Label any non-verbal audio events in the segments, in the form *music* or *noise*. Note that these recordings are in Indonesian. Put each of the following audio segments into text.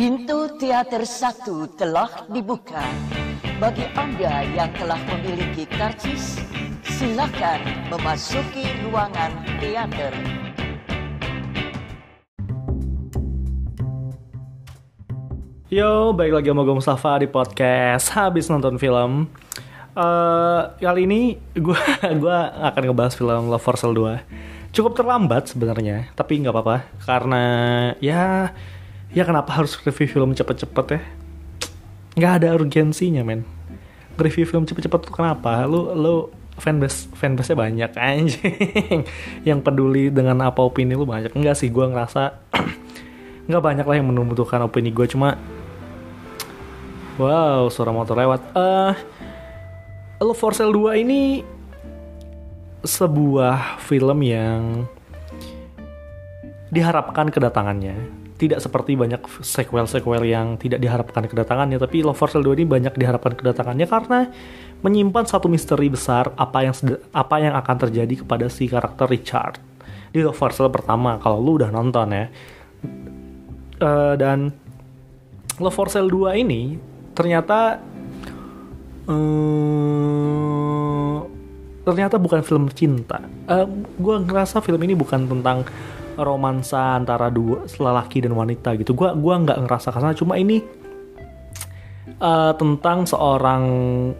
Pintu teater satu telah dibuka. Bagi Anda yang telah memiliki karcis, silakan memasuki ruangan teater. Yo, baik lagi sama gue Mustafa di podcast Habis nonton film uh, Kali ini gue *laughs* gua akan ngebahas film Love for Sale 2 Cukup terlambat sebenarnya, tapi nggak apa-apa Karena ya ya kenapa harus review film cepet-cepet ya? Nggak ada urgensinya men. Review film cepet-cepet tuh kenapa? Lu lu fanbase fanbase nya banyak anjing. *laughs* Yang peduli dengan apa opini lu banyak. Enggak sih gue ngerasa *clears throat* nggak banyak lah yang membutuhkan opini gue cuma wow suara motor lewat. Uh, Love for Sale 2 ini sebuah film yang diharapkan kedatangannya tidak seperti banyak sequel-sequel yang tidak diharapkan kedatangannya, tapi Love for Sale 2 ini banyak diharapkan kedatangannya karena menyimpan satu misteri besar apa yang apa yang akan terjadi kepada si karakter Richard di Love for Sale pertama kalau lu udah nonton ya. Uh, dan Love for Sale 2 ini ternyata uh, ternyata bukan film cinta. Uh, eh, gue ngerasa film ini bukan tentang romansa antara dua lelaki dan wanita gitu. Gua gua nggak ngerasa karena cuma ini uh, tentang seorang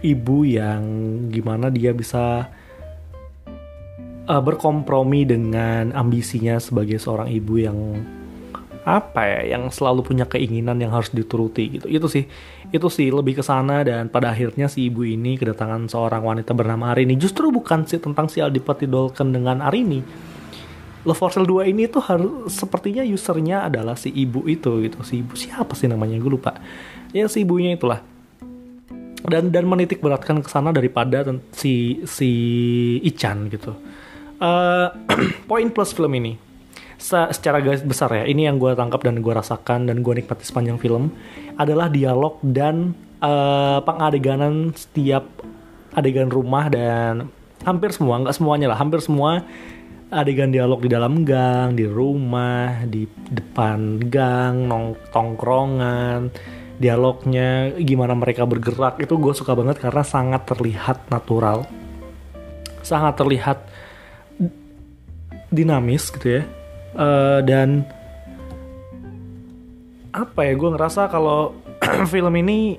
ibu yang gimana dia bisa uh, berkompromi dengan ambisinya sebagai seorang ibu yang apa ya yang selalu punya keinginan yang harus dituruti gitu. Itu sih itu sih lebih ke sana dan pada akhirnya si ibu ini kedatangan seorang wanita bernama Arini. Justru bukan sih tentang si Aldipati Dolken dengan Arini Love for Sale 2 ini tuh harus sepertinya usernya adalah si ibu itu gitu. Si ibu siapa sih namanya? Gue lupa. Ya si ibunya itulah. Dan dan menitik beratkan ke sana daripada si si Ichan gitu. *clears throat* Uh, poin plus film ini Se secara garis besar ya ini yang gue tangkap dan gue rasakan dan gue nikmati sepanjang film adalah dialog dan uh, pengadeganan setiap adegan rumah dan hampir semua nggak semuanya lah hampir semua adegan dialog di dalam gang, di rumah, di depan gang, nong tongkrongan, dialognya, gimana mereka bergerak itu gue suka banget karena sangat terlihat natural, sangat terlihat dinamis gitu ya, uh, dan apa ya gue ngerasa kalau *clears throat* film ini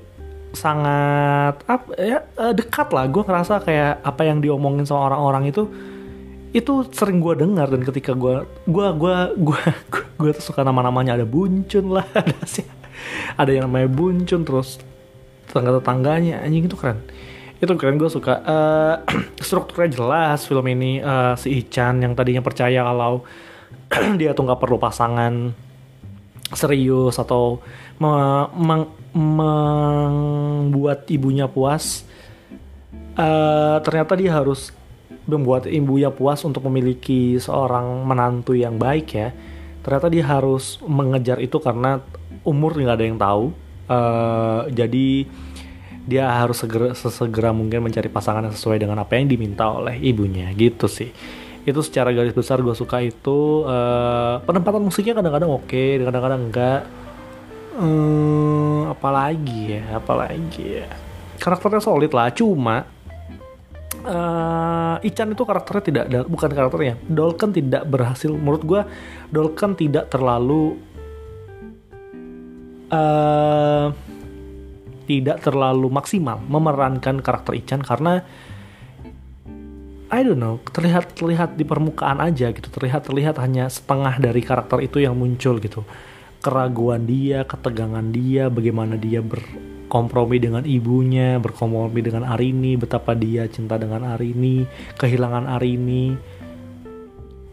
sangat ya uh, dekat lah. Gue ngerasa kayak apa yang diomongin sama orang-orang itu itu sering gue dengar dan ketika gue gue gue gue *laughs* gue tuh suka nama-namanya. Ada buncun lah *laughs* ada sih. Ada yang namanya buncun terus tetangga tetangganya anjing itu keren. Itu keren gue suka. Uh, *clears throat* strukturnya jelas film ini. Uh, si Ichan yang tadinya percaya kalau *clears throat* dia tuh nggak perlu pasangan serius atau membuat ibunya puas uh, ternyata dia harus membuat ibunya puas untuk memiliki seorang menantu yang baik ya. Ternyata dia harus mengejar itu karena umur nggak ada yang tahu. Uh, jadi dia harus segera sesegera mungkin mencari pasangan yang sesuai dengan apa yang diminta oleh ibunya gitu sih. Itu secara garis besar gue suka itu uh, penempatan musiknya kadang-kadang oke okay, kadang-kadang enggak. Um, apalagi ya apalagi ya. Karakternya solid lah cuma uh, Ichan itu karakternya tidak bukan karakternya. Dolken tidak berhasil. Menurut gue Dolken tidak terlalu uh, tidak terlalu maksimal memerankan karakter Ichan karena I don't know terlihat terlihat di permukaan aja gitu. Terlihat terlihat hanya setengah dari karakter itu yang muncul gitu. Keraguan dia ketegangan dia bagaimana dia ber berkompromi dengan ibunya, berkompromi dengan Arini, betapa dia cinta dengan Arini, kehilangan Arini.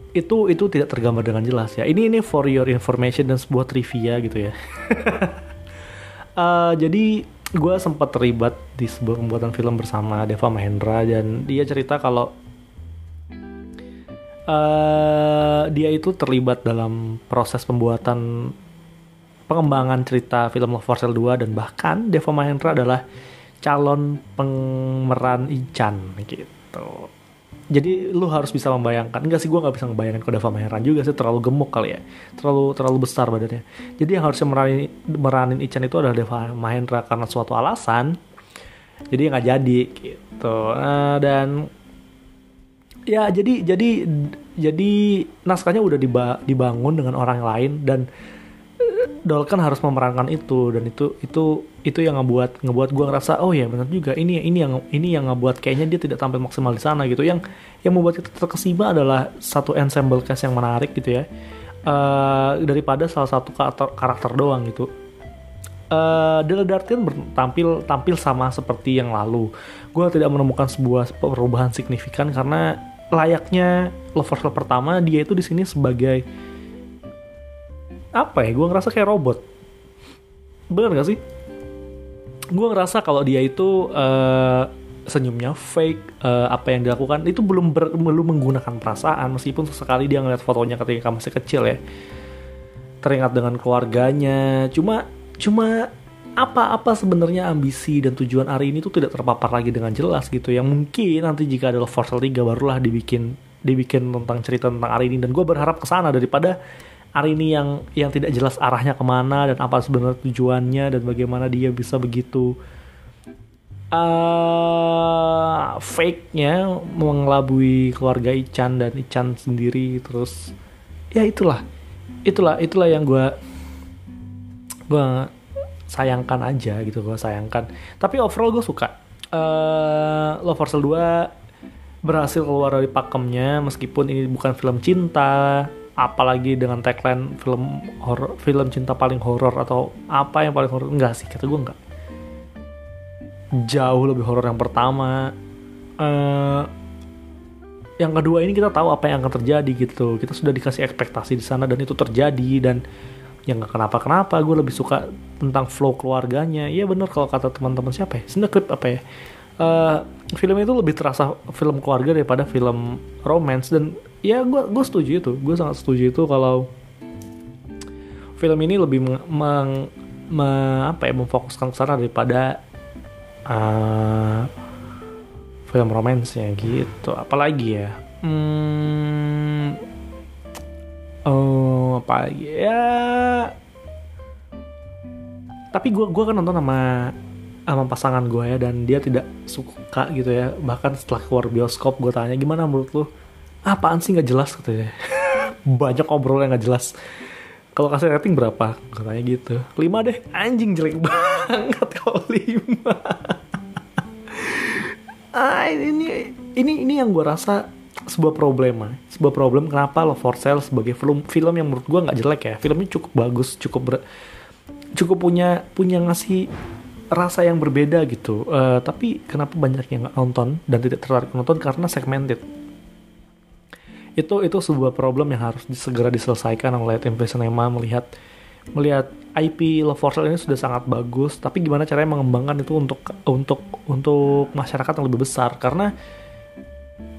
Itu itu tidak tergambar dengan jelas ya. Ini ini for your information dan sebuah trivia gitu ya. uh, *laughs* jadi gue sempat terlibat di sebuah pembuatan film bersama Deva Mahendra dan dia cerita kalau uh, dia itu terlibat dalam proses pembuatan pengembangan cerita film Love for Sale 2 dan bahkan Deva Mahendra adalah calon pemeran Ican gitu. jadi lu harus bisa membayangkan. Enggak sih gue nggak bisa membayangkan kode Maheran juga sih terlalu gemuk kali ya. Terlalu terlalu besar badannya. Jadi yang harusnya meranin meranin Ichan itu adalah Deva Mahendra karena suatu alasan. Jadi nggak jadi gitu. Uh, dan ya jadi jadi jadi naskahnya udah dibangun dengan orang lain dan Dolken harus memerankan itu dan itu itu itu yang ngebuat ngebuat gue ngerasa oh ya benar juga. Ini ini yang ini yang ngebuat kayaknya dia tidak tampil maksimal di sana gitu. Yang yang membuat kita terkesima adalah satu ensemble cast yang menarik gitu ya. Uh, daripada salah satu karakter, karakter doang gitu. Uh, Della Dartian tampil tampil sama seperti yang lalu. Gue tidak menemukan sebuah perubahan signifikan karena layaknya Love pertama dia itu di sini sebagai apa ya? Gue ngerasa kayak robot. Bener gak sih? Gue ngerasa kalau dia itu uh, senyumnya fake uh, apa yang dilakukan itu belum ber, belum menggunakan perasaan. Meskipun sesekali dia ngeliat fotonya ketika masih kecil ya. Teringat dengan keluarganya. Cuma cuma apa-apa sebenarnya ambisi dan tujuan Ari ini tuh tidak terpapar lagi dengan jelas gitu yang mungkin nanti jika ada Force 3 barulah dibikin dibikin tentang cerita tentang Ari ini. Dan gue berharap ke sana daripada hari ini yang yang tidak jelas arahnya ke mana dan apa sebenarnya tujuannya dan bagaimana dia bisa begitu. Uh, fake-nya mengelabui keluarga Ican dan Ican sendiri terus ya itulah. Itulah itulah yang gue gue sayangkan aja gitu gue sayangkan. Tapi overall gue suka. Uh, Love for Sale 2 berhasil keluar dari pakemnya meskipun ini bukan film cinta apalagi dengan tagline film horror film cinta paling horor atau apa yang paling horor enggak sih kata gue enggak. Jauh lebih horor yang pertama. Uh, yang kedua ini kita tahu apa yang akan terjadi gitu. Kita sudah dikasih ekspektasi di sana dan itu terjadi dan yang nggak kenapa kenapa gue lebih suka tentang flow keluarganya. Iya bener kalau kata teman-teman siapa ya? Snakep apa ya? Uh, film itu lebih terasa film keluarga daripada film romance. Dan ya gue gue setuju itu. Gue sangat setuju itu kalau film ini lebih meng, meng me, apa ya memfokuskan ke sana daripada uh, film romansnya gitu. Apalagi ya hmm, oh apa ya tapi gue gue kan nonton sama sama pasangan gue ya dan dia tidak suka gitu ya. Bahkan setelah keluar bioskop gue tanya gimana menurut lu? Apaan sih nggak jelas? Katanya. *laughs* Banyak obrol yang nggak jelas. Kalau kasih rating berapa? Katanya gitu. Lima deh. Anjing jelek banget. *laughs* Kalau lima. Ah ini ini ini yang gue rasa sebuah problema sebuah problem kenapa lo for sale sebagai film film yang menurut gue nggak jelek ya. Filmnya cukup bagus cukup ber, cukup punya punya ngasih rasa yang berbeda gitu. Uh, tapi kenapa banyak yang nggak nonton dan tidak tertarik nonton? Karena segmented. Itu itu sebuah problem yang harus segera diselesaikan oleh tim cinema melihat melihat IP Love for Sale ini sudah sangat bagus tapi gimana caranya mengembangkan itu untuk untuk untuk masyarakat yang lebih besar? Karena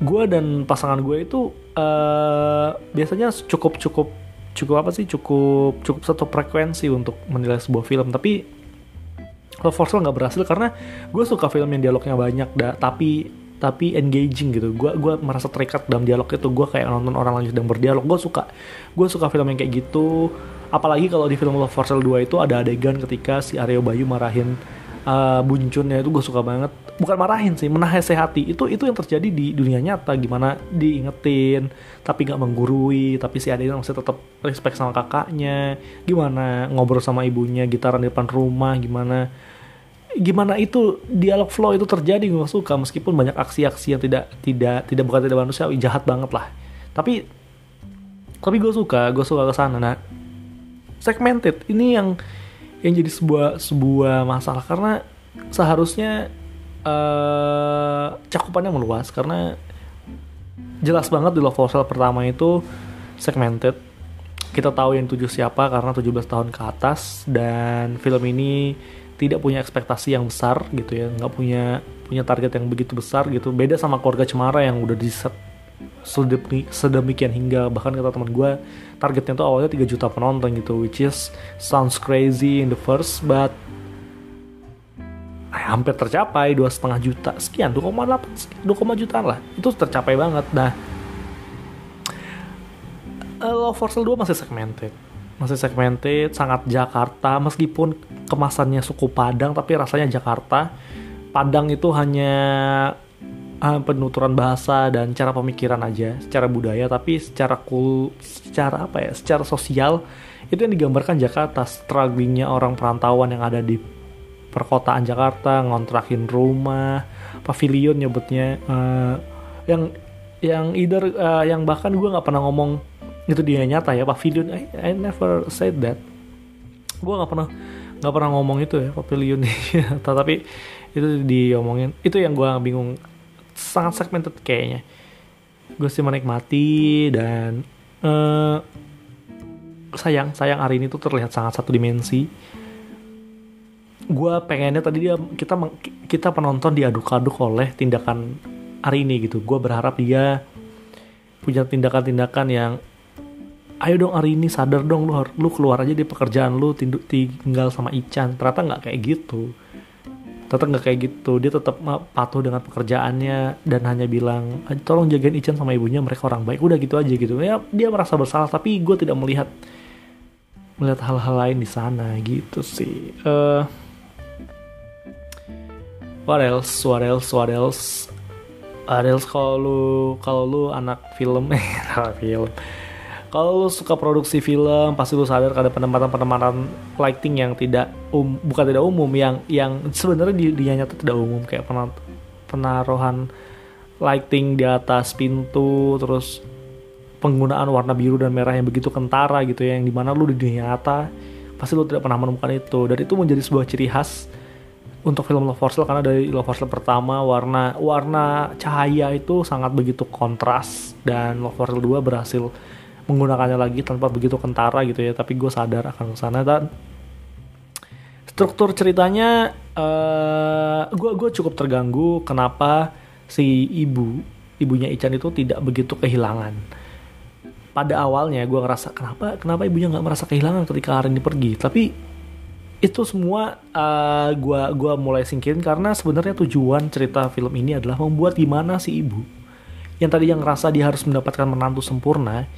gue dan pasangan gue itu uh, biasanya cukup cukup cukup apa sih? Cukup cukup satu frekuensi untuk menilai sebuah film. Tapi Love for Sale nggak berhasil karena gue suka film yang dialognya banyak da, tapi tapi engaging gitu. Gue gua merasa terikat dalam dialog itu. Gue kayak nonton orang lain sedang berdialog. Gue suka gue suka film yang kayak gitu. Apalagi kalau di film Love for Sale 2 itu ada adegan ketika si Aryo Bayu marahin uh, buncunnya itu gue suka banget. Bukan marahin sih menasehati. Itu itu yang terjadi di dunia nyata. Gimana diingetin tapi nggak menggurui tapi si adiknya masih tetap respect sama kakaknya. Gimana ngobrol sama ibunya gitaran di depan rumah gimana. Gimana itu dialog flow itu terjadi gue suka. Meskipun banyak aksi-aksi yang tidak tidak tidak bukan tidak manusiawi jahat banget lah. Tapi tapi gue suka gue suka ke sana. Nah segmented. Ini yang yang jadi sebuah sebuah masalah. Karena seharusnya uh, cakupannya meluas. Karena jelas banget di Love for Sale pertama itu segmented. Kita tahu yang tujuh siapa karena 17 tahun ke atas. Dan film ini tidak punya ekspektasi yang besar gitu ya. Nggak punya punya target yang begitu besar gitu. Beda sama keluarga Cemara yang udah di set sedemikian hingga bahkan kata teman gue targetnya tuh awalnya 3 juta penonton gitu which is sounds crazy in the first but I hampir tercapai dua setengah juta. Sekian 2,8 2, jutaan lah. Itu tercapai banget. Nah uh, Love for Sale 2 masih segmented. Masih segmented sangat Jakarta. Meskipun kemasannya suku Padang tapi rasanya Jakarta. Padang itu hanya uh, penuturan bahasa dan cara pemikiran aja secara budaya tapi secara cool secara apa ya secara sosial itu yang digambarkan Jakarta. Strugglingnya orang perantauan yang ada di perkotaan Jakarta ngontrakin rumah pavilion nyebutnya. Uh, yang yang either uh, yang bahkan gue nggak pernah ngomong itu dia nyata ya pavilion. I, I never said that. Gue nggak pernah nggak pernah ngomong itu ya pavilion. *laughs* Tapi itu diomongin itu yang gue bingung sangat segmented kayaknya. Gue sih menikmati dan uh, sayang sayang hari ini tuh terlihat sangat satu dimensi. Gue pengennya tadi dia kita kita penonton diaduk-aduk oleh tindakan hari ini gitu. Gue berharap dia punya tindakan-tindakan yang ayo dong hari ini sadar dong lu lu keluar aja di pekerjaan lu tinggal sama Ican. Ternyata nggak kayak gitu ternyata nggak kayak gitu. Dia tetap patuh dengan pekerjaannya dan hanya bilang tolong jagain Ican sama ibunya mereka orang baik. Udah gitu aja gitu. Ya dia merasa bersalah tapi gue tidak melihat melihat hal-hal lain di sana gitu sih. Uh, what else? What else? What else? What else? Kalau kalau lu anak film *laughs* eh film kalau lu suka produksi film pasti lu sadar ada penempatan-penempatan lighting yang tidak um, bukan tidak umum yang yang sebenarnya di dia nyata tidak umum. Kayak penaruhan lighting di atas pintu terus penggunaan warna biru dan merah yang begitu kentara gitu ya yang di mana lu di dunia nyata pasti lu tidak pernah menemukan itu. Dan itu menjadi sebuah ciri khas untuk film Love for karena dari Love for pertama warna warna cahaya itu sangat begitu kontras. Dan Love for Sale 2 berhasil menggunakannya lagi tanpa begitu kentara gitu ya tapi gue sadar akan sana dan struktur ceritanya uh, gue gue cukup terganggu kenapa si ibu ibunya Ican itu tidak begitu kehilangan. Pada awalnya gue ngerasa kenapa kenapa ibunya nggak merasa kehilangan ketika Arin pergi? Tapi itu semua uh, gua gua mulai singkirin karena sebenarnya tujuan cerita film ini adalah membuat gimana si ibu yang tadi yang ngerasa dia harus mendapatkan menantu sempurna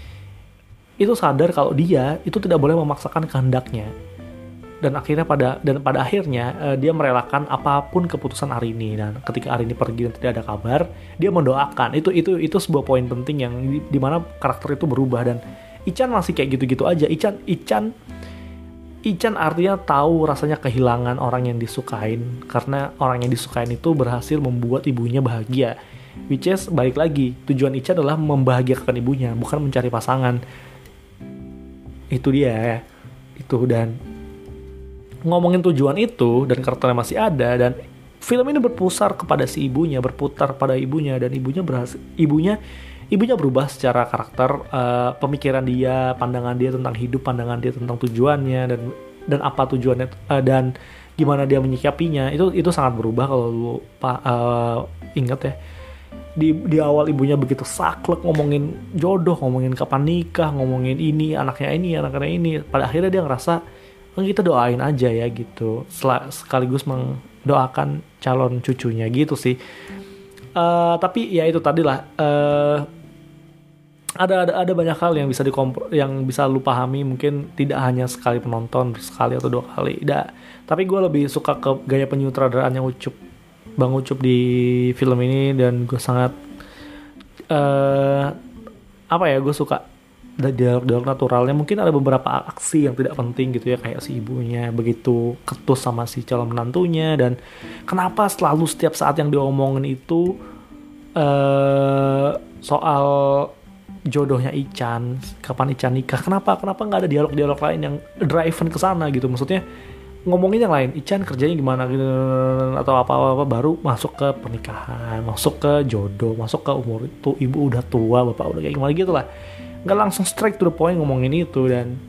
itu sadar kalau dia itu tidak boleh memaksakan kehendaknya. Dan akhirnya pada dan pada akhirnya uh, dia merelakan apa pun keputusan Arini. Dan ketika Arini pergi dan tidak ada kabar dia mendoakan. Itu itu itu sebuah poin penting yang di, mana karakter itu berubah. Dan Ican masih kayak gitu-gitu aja. Ican Ican Ican artinya tahu rasanya kehilangan orang yang disukain. Karena orang yang disukain itu berhasil membuat ibunya bahagia. Which is balik lagi tujuan Ican adalah membahagiakan ibunya bukan mencari pasangan. Itu dia ya. Itu dan ngomongin tujuan itu dan karakternya masih ada dan film ini berpusar kepada si ibunya, berputar pada ibunya dan ibunya berhasil ibunya ibunya berubah secara karakter uh, pemikiran dia pandangan dia tentang hidup pandangan dia tentang tujuannya dan dan apa tujuannya uh, dan gimana dia menyikapinya itu itu sangat berubah kalau lu uh, ingat ya di di awal ibunya begitu saklek ngomongin jodoh ngomongin kapan nikah ngomongin ini anaknya ini anaknya ini. Pada akhirnya dia ngerasa oh, kita doain aja ya gitu. Sekaligus mendoakan calon cucunya gitu sih. Uh, tapi ya itu tadi lah uh, ada ada ada banyak hal yang bisa dikompor yang bisa lu pahami. Mungkin tidak hanya sekali penonton sekali atau dua kali. Tidak tapi gue lebih suka ke gaya penyutradaraannya Ucup Bang Ucup di film ini dan gue sangat uh, apa ya gue suka dialog-dialog naturalnya. Mungkin ada beberapa aksi yang tidak penting gitu ya kayak si ibunya begitu ketus sama si calon menantunya. Dan kenapa selalu setiap saat yang diomongin itu uh, soal jodohnya Ican kapan Ican nikah kenapa kenapa nggak ada dialog-dialog lain yang driven ke sana gitu? Maksudnya ngomongin yang lain. Ican kerjanya gimana gitu atau apa-apa baru masuk ke pernikahan masuk ke jodoh masuk ke umur itu ibu udah tua bapak udah kayak gimana gitu lah nggak langsung straight to the point ngomongin itu dan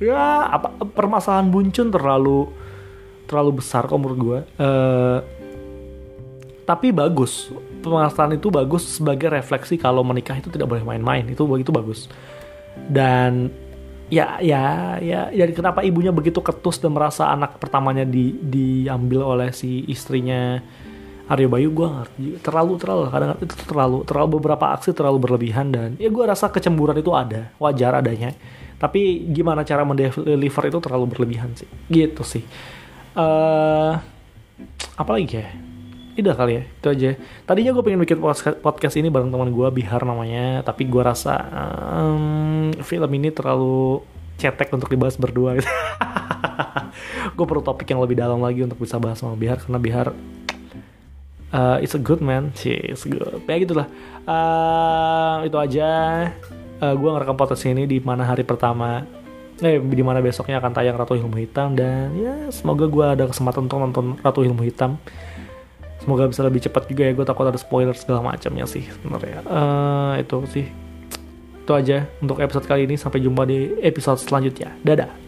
ya apa permasalahan buncun terlalu terlalu besar kok menurut gue uh, tapi bagus. Permasalahan itu bagus sebagai refleksi kalau menikah itu tidak boleh main-main. Itu begitu bagus. Dan ya ya ya. Jadi kenapa ibunya begitu ketus dan merasa anak pertamanya di diambil oleh si istrinya Aryo Bayu gue ngerti. Terlalu terlalu kadang itu terlalu terlalu beberapa aksi terlalu berlebihan dan ya gue rasa kecemburuan itu ada. Wajar adanya. Tapi gimana cara mendeliver itu terlalu berlebihan sih. Gitu sih. Uh, apa lagi ya udah kali ya itu aja. Tadinya gue pengen bikin podcast ini bareng teman gue Bihar namanya. Tapi gue rasa um, film ini terlalu cetek untuk dibahas berdua. *laughs* Gitu. gue perlu topik yang lebih dalam lagi untuk bisa bahas sama Bihar karena Bihar uh, it's a good man. Sih it's good. Ya gitulah. Uh, itu aja. Uh, gue ngerekam podcast ini di mana hari pertama eh di mana besoknya akan tayang Ratu Ilmu Hitam. Dan ya semoga gue ada kesempatan untuk nonton Ratu Ilmu Hitam semoga bisa lebih cepat juga ya gue takut ada spoiler segala macamnya sih sebenarnya. Uh, itu sih. Itu aja untuk episode kali ini sampai jumpa di episode selanjutnya. Dadah